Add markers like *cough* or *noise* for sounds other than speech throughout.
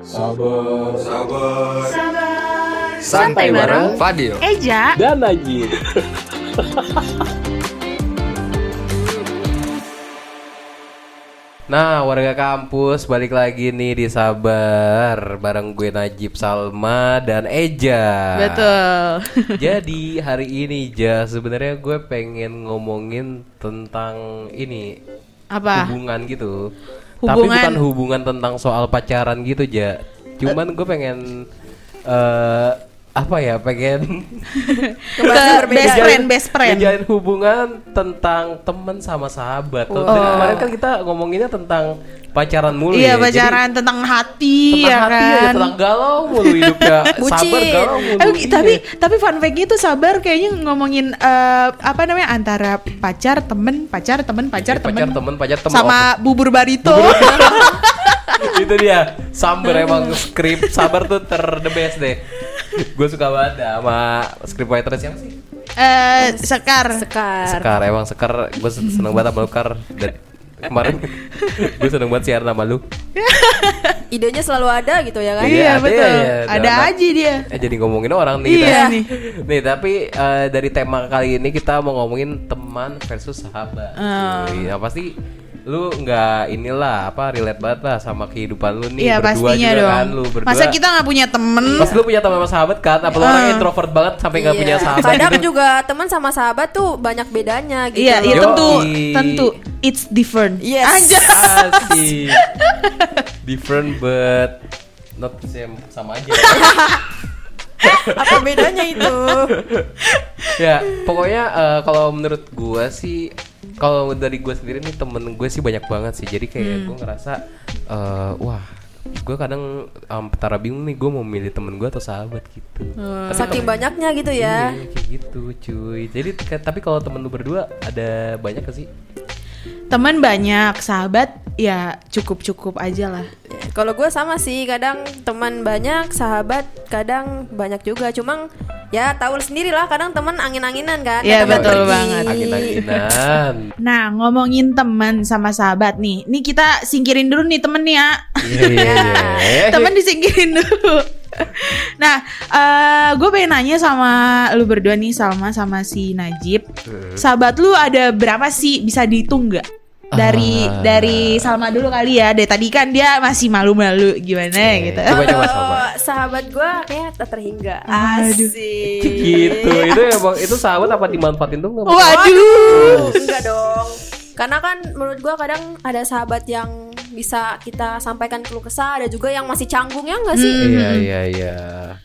Sabar, sabar. Santai bareng Fadil Eja Dan Najib. *laughs* Nah, warga kampus balik lagi nih di Sabar bareng gue Najib Salma dan Eja. Betul *laughs* Jadi hari ini Ja sebenarnya gue pengen ngomongin tentang ini Apa? hubungan gitu. Tapi Hubungan. bukan hubungan tentang soal pacaran gitu Ja. Cuman gue pengen eh apa ya pengen Ke best friend, best friend. ngejalin hubungan tentang teman sama sahabat. Kalau dari kemarin kan kita ngomonginnya tentang pacaran mulu Iya ya. Jadi, pacaran tentang hati tentang ya hati kan? aja, tentang galau mulu hidupnya. *laughs* Sabar galau mulu. Eh, Iya. tapi tapi fun fact itu sabar kayaknya ngomongin eh, apa namanya antara pacar temen pacar temen pacar Jadi temen pacar temen. pacar temen. Sama bubur barito. *laughs* Itu dia Samber emang skrip. Sabar tuh ter the best deh *laughs* gue suka banget dah sama script writer siapa sih eh sekar Sekar. Sekar emang Sekar gue seneng banget sama lu Kar dan kemarin gue seneng banget siaran sama lu *laughs* Idenya selalu ada gitu ya kan? Iya, iya ada betul ya, ada aja dia eh jadi ngomongin orang nih Iya kita. nih. *laughs* nih tapi eh, dari tema kali ini kita mau ngomongin teman versus sahabat Ah. Cuy. nah pasti lu nggak inilah apa relate banget lah sama kehidupan lu nih iya berdua pastinya juga dong kan lu berdua masa kita nggak punya temen Pas lu punya teman sama sahabat kan, apa lu orang Ah. introvert banget sampai nggak Iya. punya sahabat Kadang gitu? juga teman sama sahabat tuh banyak bedanya gitu. iya iya tentu tentu it's different Yes. Anjay. Asik. Different but not the same sama aja. *laughs* Apa bedanya itu? ya, pokoknya eh, kalau menurut gua sih kalau dari gua sendiri nih temen gue sih banyak banget sih. Jadi kayak gua ngerasa eh, wah, gue kadang um, antara bingung nih gue mau milih temen gue atau sahabat gitu. Tapi Saking temen- banyaknya gitu ya. Iya, kayak gitu cuy. Jadi tapi kalau temen lu berdua ada banyak gak sih? teman banyak sahabat ya cukup cukup aja lah Kalau gue sama sih, kadang teman banyak, sahabat kadang banyak juga. Cuma ya tahu sendiri lah, kadang teman angin-anginan kan. Iya, betul pergi. banget. Angin-anginan. Nah, ngomongin teman sama sahabat nih. Nih kita singkirin dulu nih temen nih ya. Iya iya iya. *laughs* temen disingkirin dulu. Nah, eh gue pengen nanya sama lu berdua nih, Salma sama si Najib. Sahabat lu ada berapa sih? Bisa dihitung nggak? Dari Ah. dari Salma dulu kali ya. Dari tadi kan dia masih malu-malu gimana Oke. gitu. Coba coba sama. sahabat gue kayak tak terhingga. Aduh. Asik. Gitu. Itu emang itu sahabat apa dimanfaatin tuh nggak? Waduh. Enggak dong. Karena kan menurut gua kadang ada sahabat yang bisa kita sampaikan keluh kesah, ada juga yang masih canggung ya enggak sih? Iya iya iya.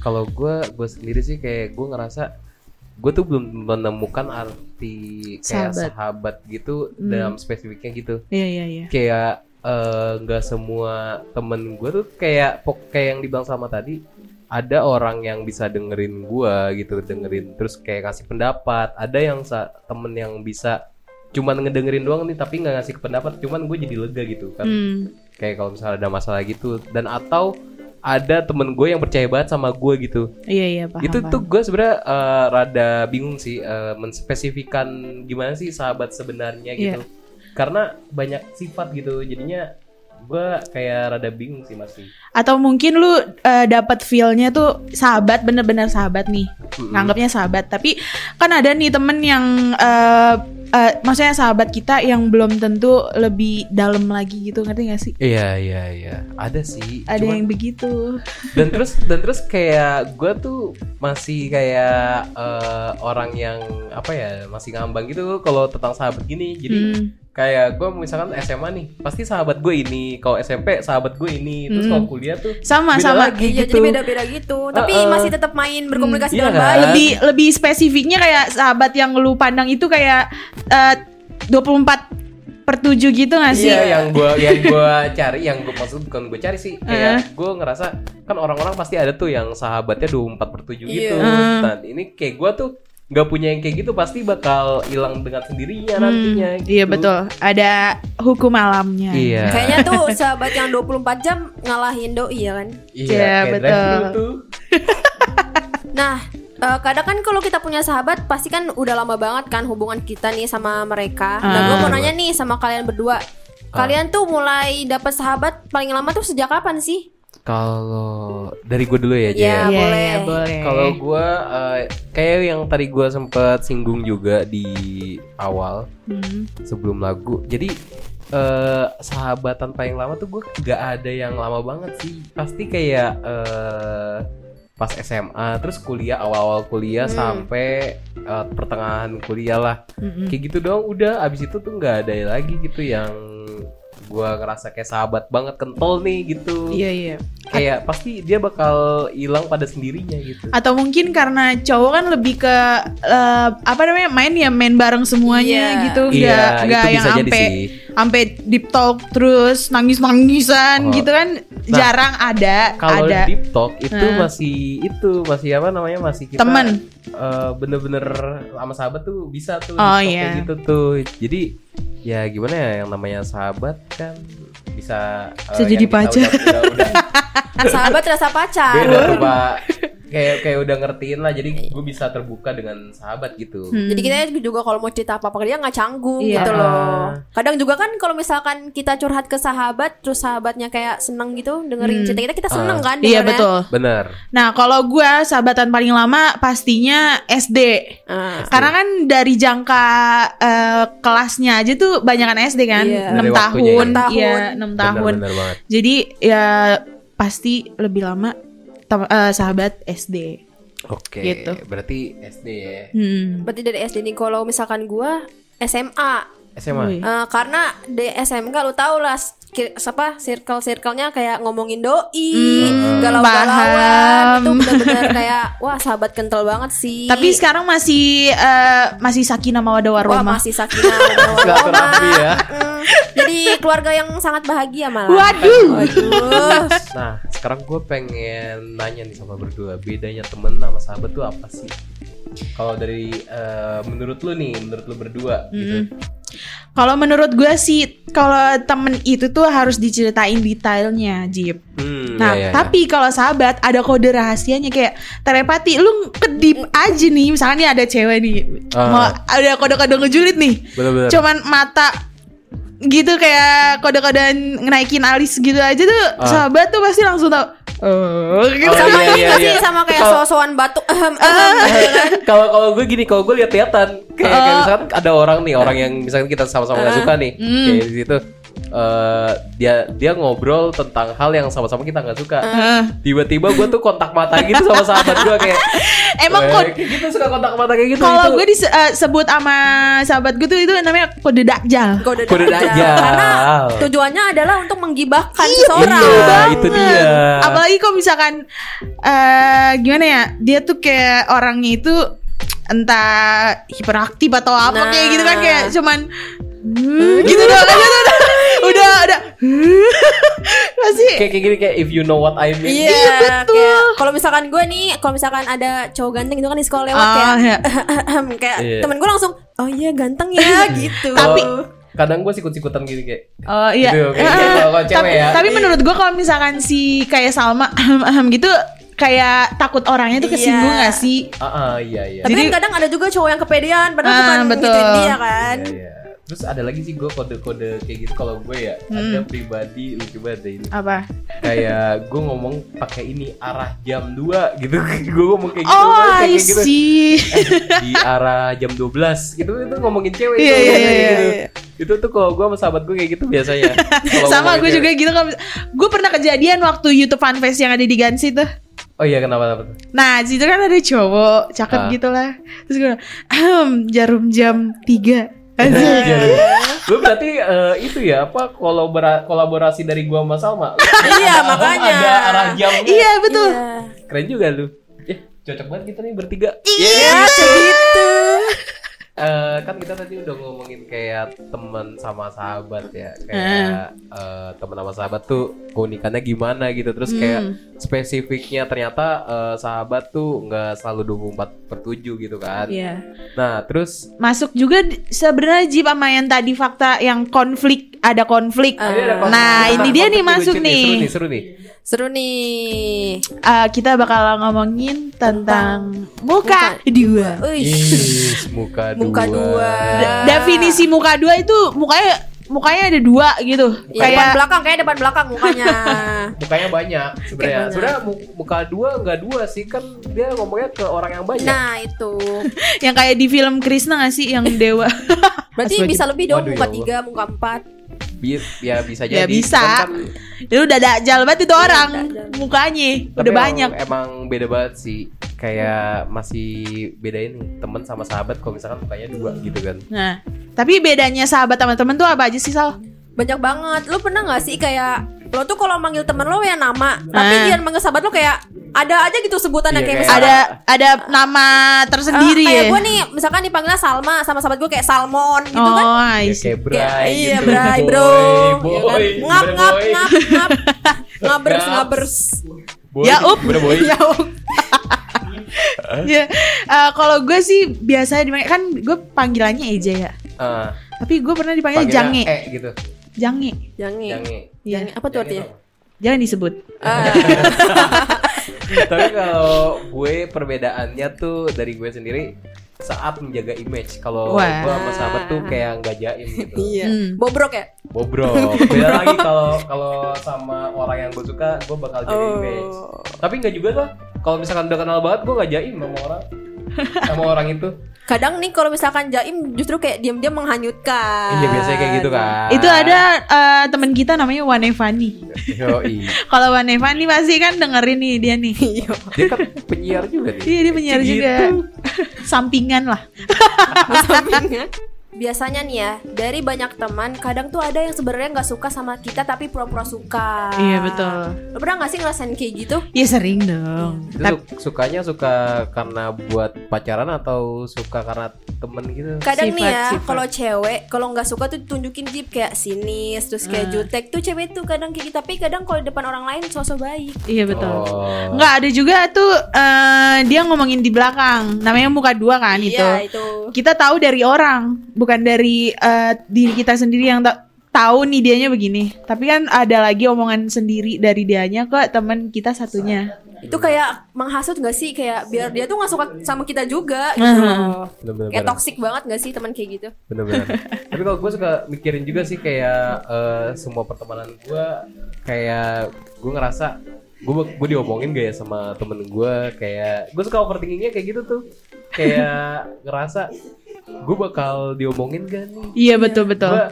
Kalau gue gue sendiri sih kayak gue ngerasa gue tuh belum menemukan arti kayak Sahabat. sahabat, gitu dalam spesifiknya gitu. Iya iya iya. Kayak eh, nggak semua temen gue tuh kayak pok kayak yang dibilang sama tadi ada orang yang bisa dengerin gua gitu dengerin terus kayak kasih pendapat ada yang temen yang bisa cuman ngedengerin doang nih tapi nggak ngasih pendapat cuman gue jadi lega gitu kan Hmm. kayak kalau misalnya ada masalah gitu dan atau ada temen gue yang percaya banget sama gue gitu Iya iya paham. itu paham. tuh gue sebenarnya eh, rada bingung sih eh, menspesifikan gimana sih sahabat sebenarnya gitu Iya. karena banyak sifat gitu jadinya gue kayak rada bingung sih masih Atau mungkin lu eh, dapat feel-nya tuh sahabat bener-bener sahabat nih. Nganggapnya sahabat, tapi kan ada nih temen yang eh eh, maksudnya sahabat kita yang belum tentu lebih dalam lagi gitu, ngerti gak sih? iya iya iya ada sih Ada Cuman- yang begitu. dan terus dan terus kayak gue tuh masih kayak eh, orang yang apa ya masih ngambang gitu kalau tentang sahabat gini jadi Hmm. Kayak gue misalkan SMA nih pasti sahabat gue ini kalau SMP sahabat gue ini terus kalau kuliah tuh Sama beda sama. lagi Iya, gitu jadi beda-beda gitu. Tapi Uh-uh. masih tetap main berkomunikasi Iya dengan kan? baik. Lebih lebih spesifiknya kayak sahabat yang lu pandang itu kayak eh, 24 per 7 gitu gak sih? Iya yang gue yang gua cari yang gue maksud bukan gue cari sih kayak gue ngerasa kan orang-orang pasti ada tuh yang sahabatnya 24 per 7 gitu Iya. nah ini kayak gue tuh nggak punya yang kayak gitu pasti bakal hilang dengan sendirinya nantinya gitu. Iya betul. Ada hukum alamnya. iya Kayaknya tuh *laughs* sahabat yang 24 jam ngalahin doi ya kan. Iya, iya kayak betul. *laughs* Nah, eh, kadang kan kalau kita punya sahabat pasti kan udah lama banget kan hubungan kita nih sama mereka. Nah, gue mau nanya nih sama kalian berdua. Kalian tuh mulai dapet sahabat paling lama tuh sejak kapan sih? Kalau dari gue dulu ya, Jay. Ya, Iya, boleh. iya, boleh. Kalau gue eh, kayak yang tadi gue sempet singgung juga di awal Hmm. sebelum lagu. Jadi eh sahabatan paling lama tuh gue gak ada yang lama banget sih. Pasti kayak eh pas SMA, terus kuliah awal-awal kuliah Hmm. sampai eh, pertengahan kuliah lah. Mm-mm. Kayak gitu doang. Udah abis itu tuh nggak ada lagi gitu yang gue ngerasa kayak sahabat banget kental nih gitu. Iya iya. Kayak pasti dia bakal hilang pada sendirinya gitu. Atau mungkin karena cowok kan lebih ke eh, apa namanya main ya main bareng semuanya Iya. gitu, Iya, nggak nggak yang bisa jadi sampai sih. sampai deep talk terus nangis nangisan Oh. gitu kan Nah, jarang ada Kalau ada deep talk itu Nah. masih itu masih apa namanya masih kita temen eh, bener-bener sama sahabat tuh bisa tuh deep Oh, talk iya. kayak gitu tuh. Jadi ya gimana ya yang namanya sahabat kan bisa eh, Bisa yang jadi pacar. Udah, udah, udah *laughs* Sahabat rasa pacar. beda tuh pak. Kayak kayak udah ngertiin lah. Jadi gue bisa terbuka dengan sahabat gitu. Hmm. Jadi kita juga kalau mau cerita apa-apa ke dia nggak canggung Iya. gitu loh. Ah. Kadang juga kan kalau misalkan kita curhat ke sahabat, terus sahabatnya kayak seneng gitu dengerin Hmm. cerita kita, kita seneng Ah. kan? Iya dengernya? betul. Bener. Nah kalau gue sahabatan paling lama pastinya SD. Ah. Karena kan dari jangka eh, kelasnya aja tuh banyakan SD kan, Iya. 6 Dari waktunya tahun, ya. iya Enam 6 tahun. Bener, bener banget. Jadi ya pasti lebih lama tem- eh, sahabat SD. Oke. Gitu. Berarti SD ya. Hmm. Berarti dari SD nih kalau misalkan gua SMA SMA. Wih. Eh, karena di SMK lu tau lah ki- apa circle circle-nya kayak ngomongin doi, Hmm, galau-galauan itu bener-bener kayak wah sahabat kental banget sih. Tapi sekarang masih eh, masih sakinah mawaddah wah warahmah. masih sakinah Silaturahmi *laughs* ya. Mm, jadi keluarga yang sangat bahagia malah. Waduh. Waduh. Nah, sekarang gue pengen nanya nih sama berdua, bedanya temen sama sahabat tuh apa sih? Kalau dari eh, menurut lu nih, menurut lu berdua gitu. Kalau menurut gue sih kalau temen itu tuh harus diceritain detailnya, Jip. Hmm, Nah, ya, ya, ya. tapi kalau sahabat ada kode rahasianya kayak telepati, lu kedip aja nih, misalnya nih ada cewek nih, Ah. mau ada kode-kode ngejulit nih, bener-bener. cuman mata gitu kayak kode-kode ngenaikin alis gitu aja tuh Ah. sahabat tuh pasti langsung tau. Oh, gitu. Oh, sama iya, ini iya, sih iya. sama kayak Kalau- sosokan batuk gitu kan. Kalau kalau gue gini, kalau gue lihat-lihatan kayak, kayak Oh. misalkan ada orang nih, orang yang misalkan kita sama-sama nggak suka nih, Hmm. kayak di eh, dia dia ngobrol tentang hal yang sama-sama kita nggak suka. Ah. Tiba-tiba gue tuh kontak mata gitu sama sahabat gue kayak *laughs* Emang eh, kayak gitu suka kontak mata kayak gitu. kalau itu- gue disebut sama sahabat gue tuh itu namanya kode dakjal. Kode, Kode dajjal. dajjal. Karena tujuannya adalah untuk menggibahkan Iya, seseorang. Iya, itu dia. Apalagi kalau misalkan eh gimana ya, dia tuh kayak orangnya itu entah hiperaktif atau apa Nah. kayak gitu kan kayak cuman hmm, gitu doang aja tuh udah *laughs* masih kayak kayak gini kayak if you know what I mean. Iya, betul. kayak kalau misalkan gue nih, kalau misalkan ada cowok ganteng itu kan di sekolah lewat Ah, kayak ya. *laughs* kayak Iya. temen gue langsung, oh iya ganteng ya *laughs* gitu. Tapi- kadang gue sikut-sikutan gitu kayak oh iya Gitu, kayak Eh, gitu, kalau- kalau cewek tapi, ya. tapi menurut gua kalau misalkan si kayak Salma ahem, ahem gitu kayak takut orangnya tuh kesinggung Iya. gak sih ah ah, iya iya. Tapi Jadi- kan kadang ada juga cowok yang kepedean, padahal Ah, bukan betul. gituin dia kan. Iya, iya. Terus ada lagi sih gue kode-kode kayak gitu kalau gue ya Hmm. ada pribadi lucu banget deh ini. apa Kayak gue ngomong pakai ini arah jam 2 gitu. *laughs* gue ngomong kayak gitu oh kayak I gitu. see Eh, di arah jam 12 gitu itu ngomongin cewek tuh, iya, kayak iya, gitu. iya. Itu tuh kalau gue sama sahabat gue kayak gitu biasanya. *laughs* Sama gue juga gitu kalau gue pernah kejadian waktu YouTube fanfest yang ada di Gansi tuh Oh iya kenapa kenapa? nah situ kan ada cowok cakep Ah. gitu lah terus gue "Ahem, jarum jam 3 Jadi, lu berarti eh, itu ya apa kolabora- kolaborasi dari gua sama Salma. Iya, makanya. Ada arah jamnya. iya betul Iya. Keren juga lu. Ya, cocok banget kita nih bertiga. Iya, segitu. Eh, kan kita tadi udah ngomongin kayak teman sama sahabat ya. Kayak eh, teman sama sahabat tuh keunikannya gimana gitu. Terus kayak spesifiknya ternyata eh, sahabat tuh nggak selalu 24 per 7 gitu kan. Iya. nah terus masuk juga sebenarnya Jip sama yang tadi fakta yang konflik ada konflik. Ada konflik. Nah, Tentang ini dia nih masuk nih. seru nih. seru nih. Seru nih. Eh, kita bakal ngomongin tentang muka. dua Wih, Ih, muka dua Muka dua. Da- definisi muka dua itu mukanya mukanya ada dua gitu. Ya, depan kayak belakang kayak depan belakang mukanya. *laughs* Mukanya banyak sebenarnya. mu- muka dua nggak dua sih kan dia ngomongnya ke orang yang banyak. nah, itu. *laughs* yang kayak di film Krishna gak sih yang dewa? *laughs* Berarti Asli. bisa lebih dong Waduh, muka ya tiga, muka empat. Bi- ya bisa Ya jadi. bisa. Cuman kan- Itu udah dajal banget itu orang dajal. mukanya tapi udah emang- banyak. Emang beda banget sih. Kayak masih beda ini teman sama sahabat kalau misalkan mukanya dua gitu kan. Nah, tapi bedanya sahabat sama temen tuh apa aja sih Sal? Banyak banget. Lu pernah gak sih kayak lo tuh kalau manggil temen lo ya nama, tapi Ah. dia manggil sahabat lo kayak ada aja gitu sebutan Iya, kayak kayak misalkan Ada ada nama tersendiri Eh, kayak ya. gue nih misalkan dipanggilnya Salma sama sahabat gue kayak Salmon gitu oh, kan Ya, kayak Bray Kayak, iya gitu. Bray Boy, bro boy, Ya kan? ngap ngap boy? ngap ngap *laughs* ngabers Ngap. ngabers Boy, Ya, up. *laughs* ya up. Ya, eh, kalau gue sih biasanya dipanggil kan gue panggilannya Eja ya. Ah, Tapi gue pernah dipanggil Jange. E gitu. Jange. Jange. Jange. apa tuh artinya apa? Jangan disebut. Ah, *laughs* *laughs* Tapi kalau gue perbedaannya tuh dari gue sendiri saat menjaga image. Kalau gue sama sahabat tuh kayak nggak jaim gitu. *laughs* iya Hmm. bobrok ya Bobrok. Beda lagi kalau kalau sama orang yang gue suka, gue bakal jaga Oh. image. Tapi nggak juga tuh. Kalau misalkan udah kenal banget, gue nggak jaim sama orang. sama *laughs* orang itu. kadang nih kalau misalkan jaim justru kayak diam-diam menghanyutkan Iya biasanya kayak gitu kan. Itu ada eh, teman kita namanya Wanevani. Yoi. *laughs* Kalau Wanevani pasti kan dengerin nih dia nih. Iya. Dia kan penyiar juga nih. Iya dia penyiar Gitu. juga. Sampingan lah. *laughs* Sampingnya. Biasanya nih ya, dari banyak teman, kadang tuh ada yang sebenarnya nggak suka sama kita tapi pura-pura suka. Iya betul. Lo pernah nggak sih ngerasain kayak gitu? Iya sering dong. Itu Tapi su- sukanya suka karena buat pacaran atau suka karena temen gitu? Kadang nih Sifat, ya, sifat. kalau cewek, kalau nggak suka tuh tunjukin jeep kayak sinis, terus kayak Ah. jutek tuh cewek tuh kadang kayak gitu. Tapi kadang kalau di depan orang lain sosok baik. iya betul. Oh. Enggak ada juga tuh eh, dia ngomongin di belakang. Namanya muka dua kan itu. Iya itu. Kita tahu dari orang, bukan dari eh, diri kita sendiri yang tak tahu nih dianya begini. Tapi kan ada lagi omongan sendiri dari dianya ke teman kita satunya. Itu kayak menghasut gak sih kayak biar dia tuh nggak suka sama kita juga gitu. Mhm. loh. Bener-bener. Kayak toxic banget gak sih teman kayak gitu? Bener-bener. *laughs* Tapi kalau gue suka mikirin juga sih kayak eh, semua pertemanan gue kayak gue ngerasa gue gue diomongin gak ya sama temen gue kayak gue suka overthinkingnya kayak gitu tuh kayak *laughs* ngerasa gue bakal diomongin gak nih Iya betul betul. gue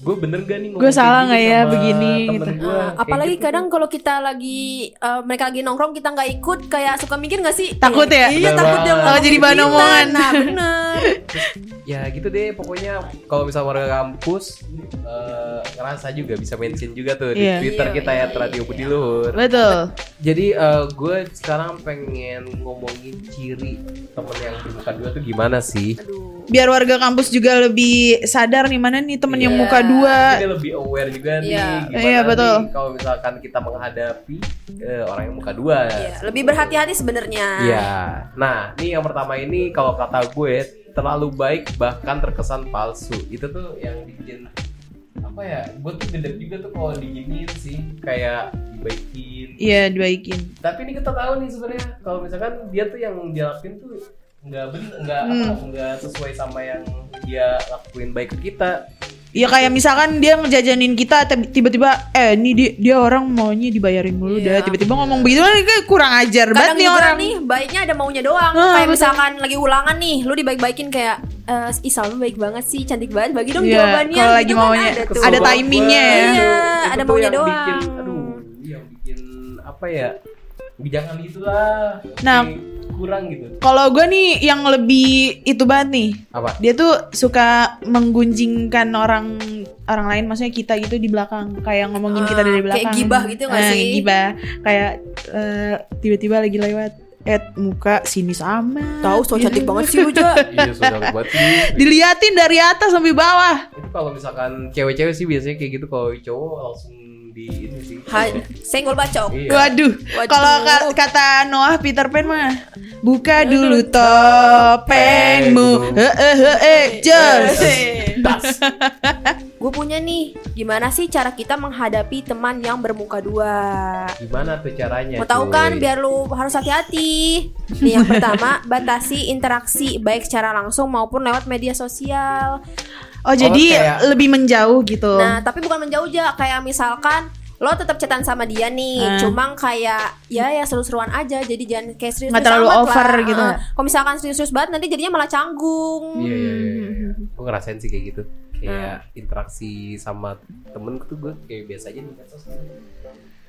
gue bener gak nih Gua salah nggak gini ya begini, gitu. gua? Eh, Kayak apalagi gitu. kadang kalau kita lagi eh, mereka lagi nongkrong kita nggak ikut kayak suka mikir gak sih Takut Eh, ya? iya takut dia banget. ngomongin Oh, jadi bahan omongan. nah bener *laughs* ya gitu deh pokoknya kalau misal warga kampus eh, ngerasa juga bisa mention juga tuh di Iya. twitter Iya, kita iya, ya Radio Budi Luhur Betul. jadi gue sekarang pengen ngomongin ciri temen yang di muka dua tuh gimana sih aduh Biar warga kampus juga lebih sadar nih mana nih temen yang Iya. muka dua. Jadi lebih aware juga nih Iya. gimana Iya, betul. nih kalau misalkan kita menghadapi eh, orang yang muka dua Iya, lebih berhati-hati sebenarnya Iya. Nah, nih yang pertama ini kalau kata gue terlalu baik bahkan terkesan palsu. Itu tuh yang bikin apa ya? Gue tuh gede juga tuh kalau diginiin sih kayak dibaikin. Iya dibaikin. Tapi ini kita tahu nih sebenarnya kalau misalkan dia tuh yang dia lakuin tuh nggak bener nggak Hmm. nggak sesuai sama yang dia lakuin baik ke kita. Ya kayak misalkan dia ngejajanin kita tapi tiba-tiba eh ini dia, dia orang maunya dibayarin mulu Iya. dah tiba-tiba ngomong begitu kan kayak kurang ajar banget kadang nih juga orang. nih baiknya ada maunya doang Ah, kayak betul. misalkan lagi ulangan nih lu dibaik-baikin kayak eh ih Salma baik banget sih cantik banget bagi dong Iya, jawabannya kalau lagi Gitu kan maunya. ada, tuh. Kesel Ada banget timingnya ya. Iya, Itu ada maunya yang doang. Bikin, aduh, yang bikin apa ya? Jangan gitulah. Nah. Kurang gitu. Kalau gue nih yang lebih itu banget nih. Apa? Dia tuh suka menggunjingkan orang orang lain maksudnya kita gitu di belakang kayak ngomongin kita Ah, dari kayak belakang. gibah gitu nggak Eh, sih? Gibah kayak eh, tiba-tiba lagi lewat eh muka sini sama. tahu so cantik banget sih lu *laughs* Iya, sudah buat sih. Diliatin dari atas sampai bawah. Itu kalau misalkan cewek-cewek sih biasanya kayak gitu kalau cowok langsung di ini sih. Hai, senggol bacok Iya. Waduh, Waduh. kalau ka- kata Noah Peter Pan mah buka dulu topengmu. Heeh heeh, jos. *laughs* gue punya nih gimana sih cara kita menghadapi teman yang bermuka dua Gimana tuh caranya? Mau tahu kan biar lu harus hati-hati. Nih yang pertama, *laughs* batasi interaksi baik secara langsung maupun lewat media sosial. Oh jadi kayak- lebih menjauh gitu. Nah, tapi bukan menjauh aja kayak misalkan lo tetap chatan sama dia nih, Hmm. cuma kayak ya ya seru-seruan aja, jadi jangan kayak serius Nggak terlalu over gitu Heeh. nggak? Kalau misalkan serius-serius banget nanti jadinya malah canggung. Iya iya iya. Hmm. iya. Gue ngerasain sih kayak gitu. Kayak interaksi sama temen tuh gue kayak biasa aja nih.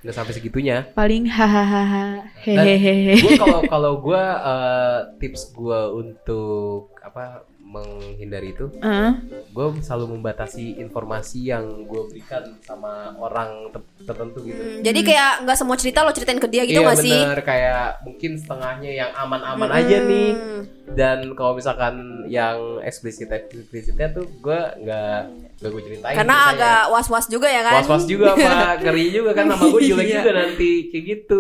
Nggak sampai segitunya. Paling hahaha Dan hehehe. gue kalau kalau gue eh, tips gue untuk apa menghindari itu, Heeh. gue selalu membatasi informasi yang gue berikan sama orang ter- tertentu gitu. Hmm, Jadi kayak nggak semua cerita lo ceritain ke dia gitu iya nggak sih? bener kayak mungkin setengahnya yang aman-aman aja nih Hmm. dan kalau misalkan yang eksplisit eksplisitnya tuh gue nggak nggak gue ceritain Karena agak was-was juga ya kan? was-was juga pak *laughs* ngeri juga kan nama gue *laughs* jelek Iya. juga nanti kayak gitu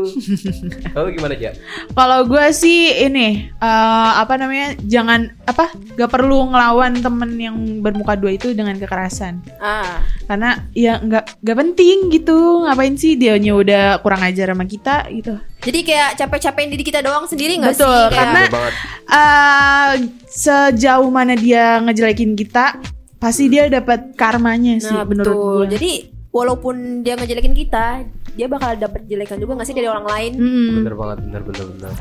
lalu gimana aja Kalau gue sih ini eh, apa namanya jangan apa gak perlu ngelawan temen yang bermuka dua itu dengan kekerasan Ah. karena ya nggak nggak penting gitu ngapain sih dianya udah kurang ajar sama kita gitu Jadi kayak capek-capekin diri kita doang sendiri nggak sih? Betul, karena- banget eh sejauh mana dia ngejelekin kita pasti dia dapat karmanya sih Nah, menurut betul. gue Jadi walaupun dia ngejelekin kita, dia bakal dapat jelekan juga nggak sih dari orang lain? Hmm. bener banget bener bener bener